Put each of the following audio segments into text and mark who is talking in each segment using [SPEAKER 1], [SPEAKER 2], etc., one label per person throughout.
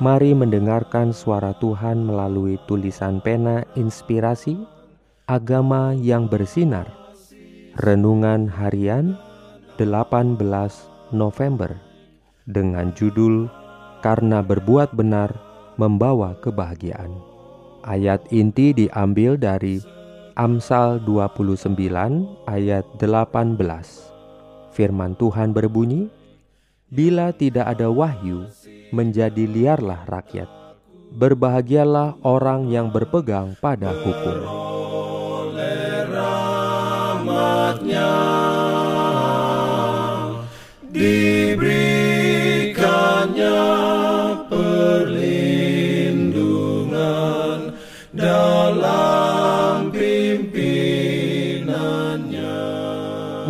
[SPEAKER 1] Mari mendengarkan suara Tuhan melalui tulisan pena inspirasi Agama yang bersinar. Renungan Harian 18 November Dengan judul Karena berbuat benar membawa kebahagiaan Ayat inti diambil dari Amsal 29 ayat 18 Firman Tuhan berbunyi, "Bila tidak ada wahyu, menjadi liarlah rakyat. Berbahagialah orang yang berpegang pada hukum."
[SPEAKER 2] Diberikannya perlindungan dalam pimpinannya.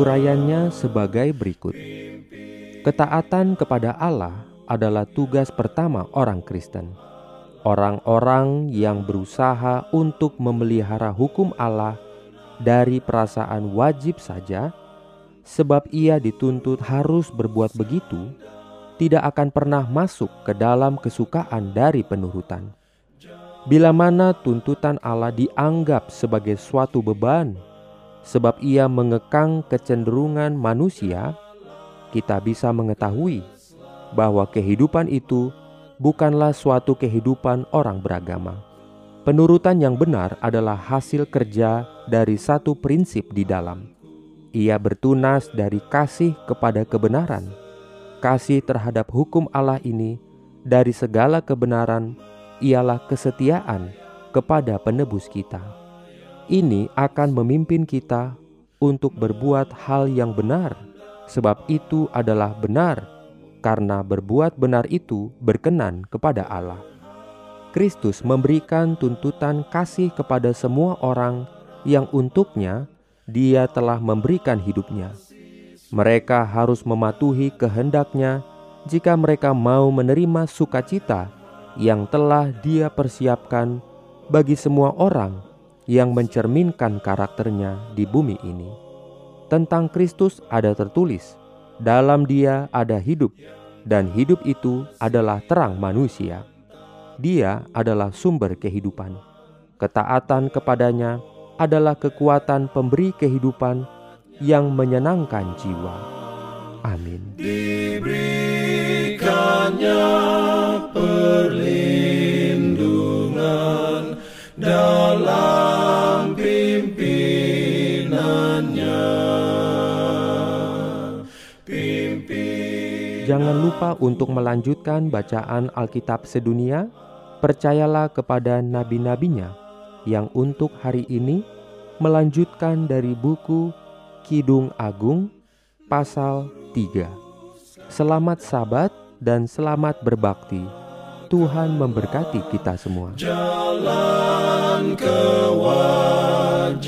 [SPEAKER 1] Urayanya sebagai berikut. Ketaatan kepada Allah adalah tugas pertama orang Kristen. Orang-orang yang berusaha untuk memelihara hukum Allah dari perasaan wajib saja, sebab ia dituntut harus berbuat begitu, tidak akan pernah masuk ke dalam kesukaan dari penurutan. Bila mana tuntutan Allah dianggap sebagai suatu beban sebab ia mengekang kecenderungan manusia, kita bisa mengetahui bahwa kehidupan itu bukanlah suatu kehidupan orang beragama. Penurutan yang benar adalah hasil kerja dari satu prinsip di dalam. Ia bertunas dari kasih kepada kebenaran. Kasih terhadap hukum Allah ini dari segala kebenaran ialah kesetiaan kepada penebus kita ini akan memimpin kita untuk berbuat hal yang benar, sebab itu adalah benar, karena berbuat benar itu berkenan kepada Allah. Kristus memberikan tuntutan kasih kepada semua orang yang untuknya Dia telah memberikan hidupnya. Mereka harus mematuhi kehendaknya jika mereka mau menerima sukacita yang telah Dia persiapkan bagi semua orang yang mencerminkan karakternya di bumi ini. Tentang Kristus ada tertulis, dalam dia ada hidup, dan hidup itu adalah terang manusia. Dia adalah sumber kehidupan. Ketaatan kepadanya adalah kekuatan pemberi kehidupan yang menyenangkan jiwa. Amin.
[SPEAKER 2] Diberikannya perlindungan dalam pimpinannya.
[SPEAKER 1] Jangan lupa untuk melanjutkan bacaan Alkitab sedunia. Percayalah kepada nabi-nabinya yang untuk hari ini melanjutkan dari buku Kidung Agung pasal 3. Selamat sabat dan selamat berbakti. Tuhan memberkati kita semua.
[SPEAKER 2] jalan kewajiban,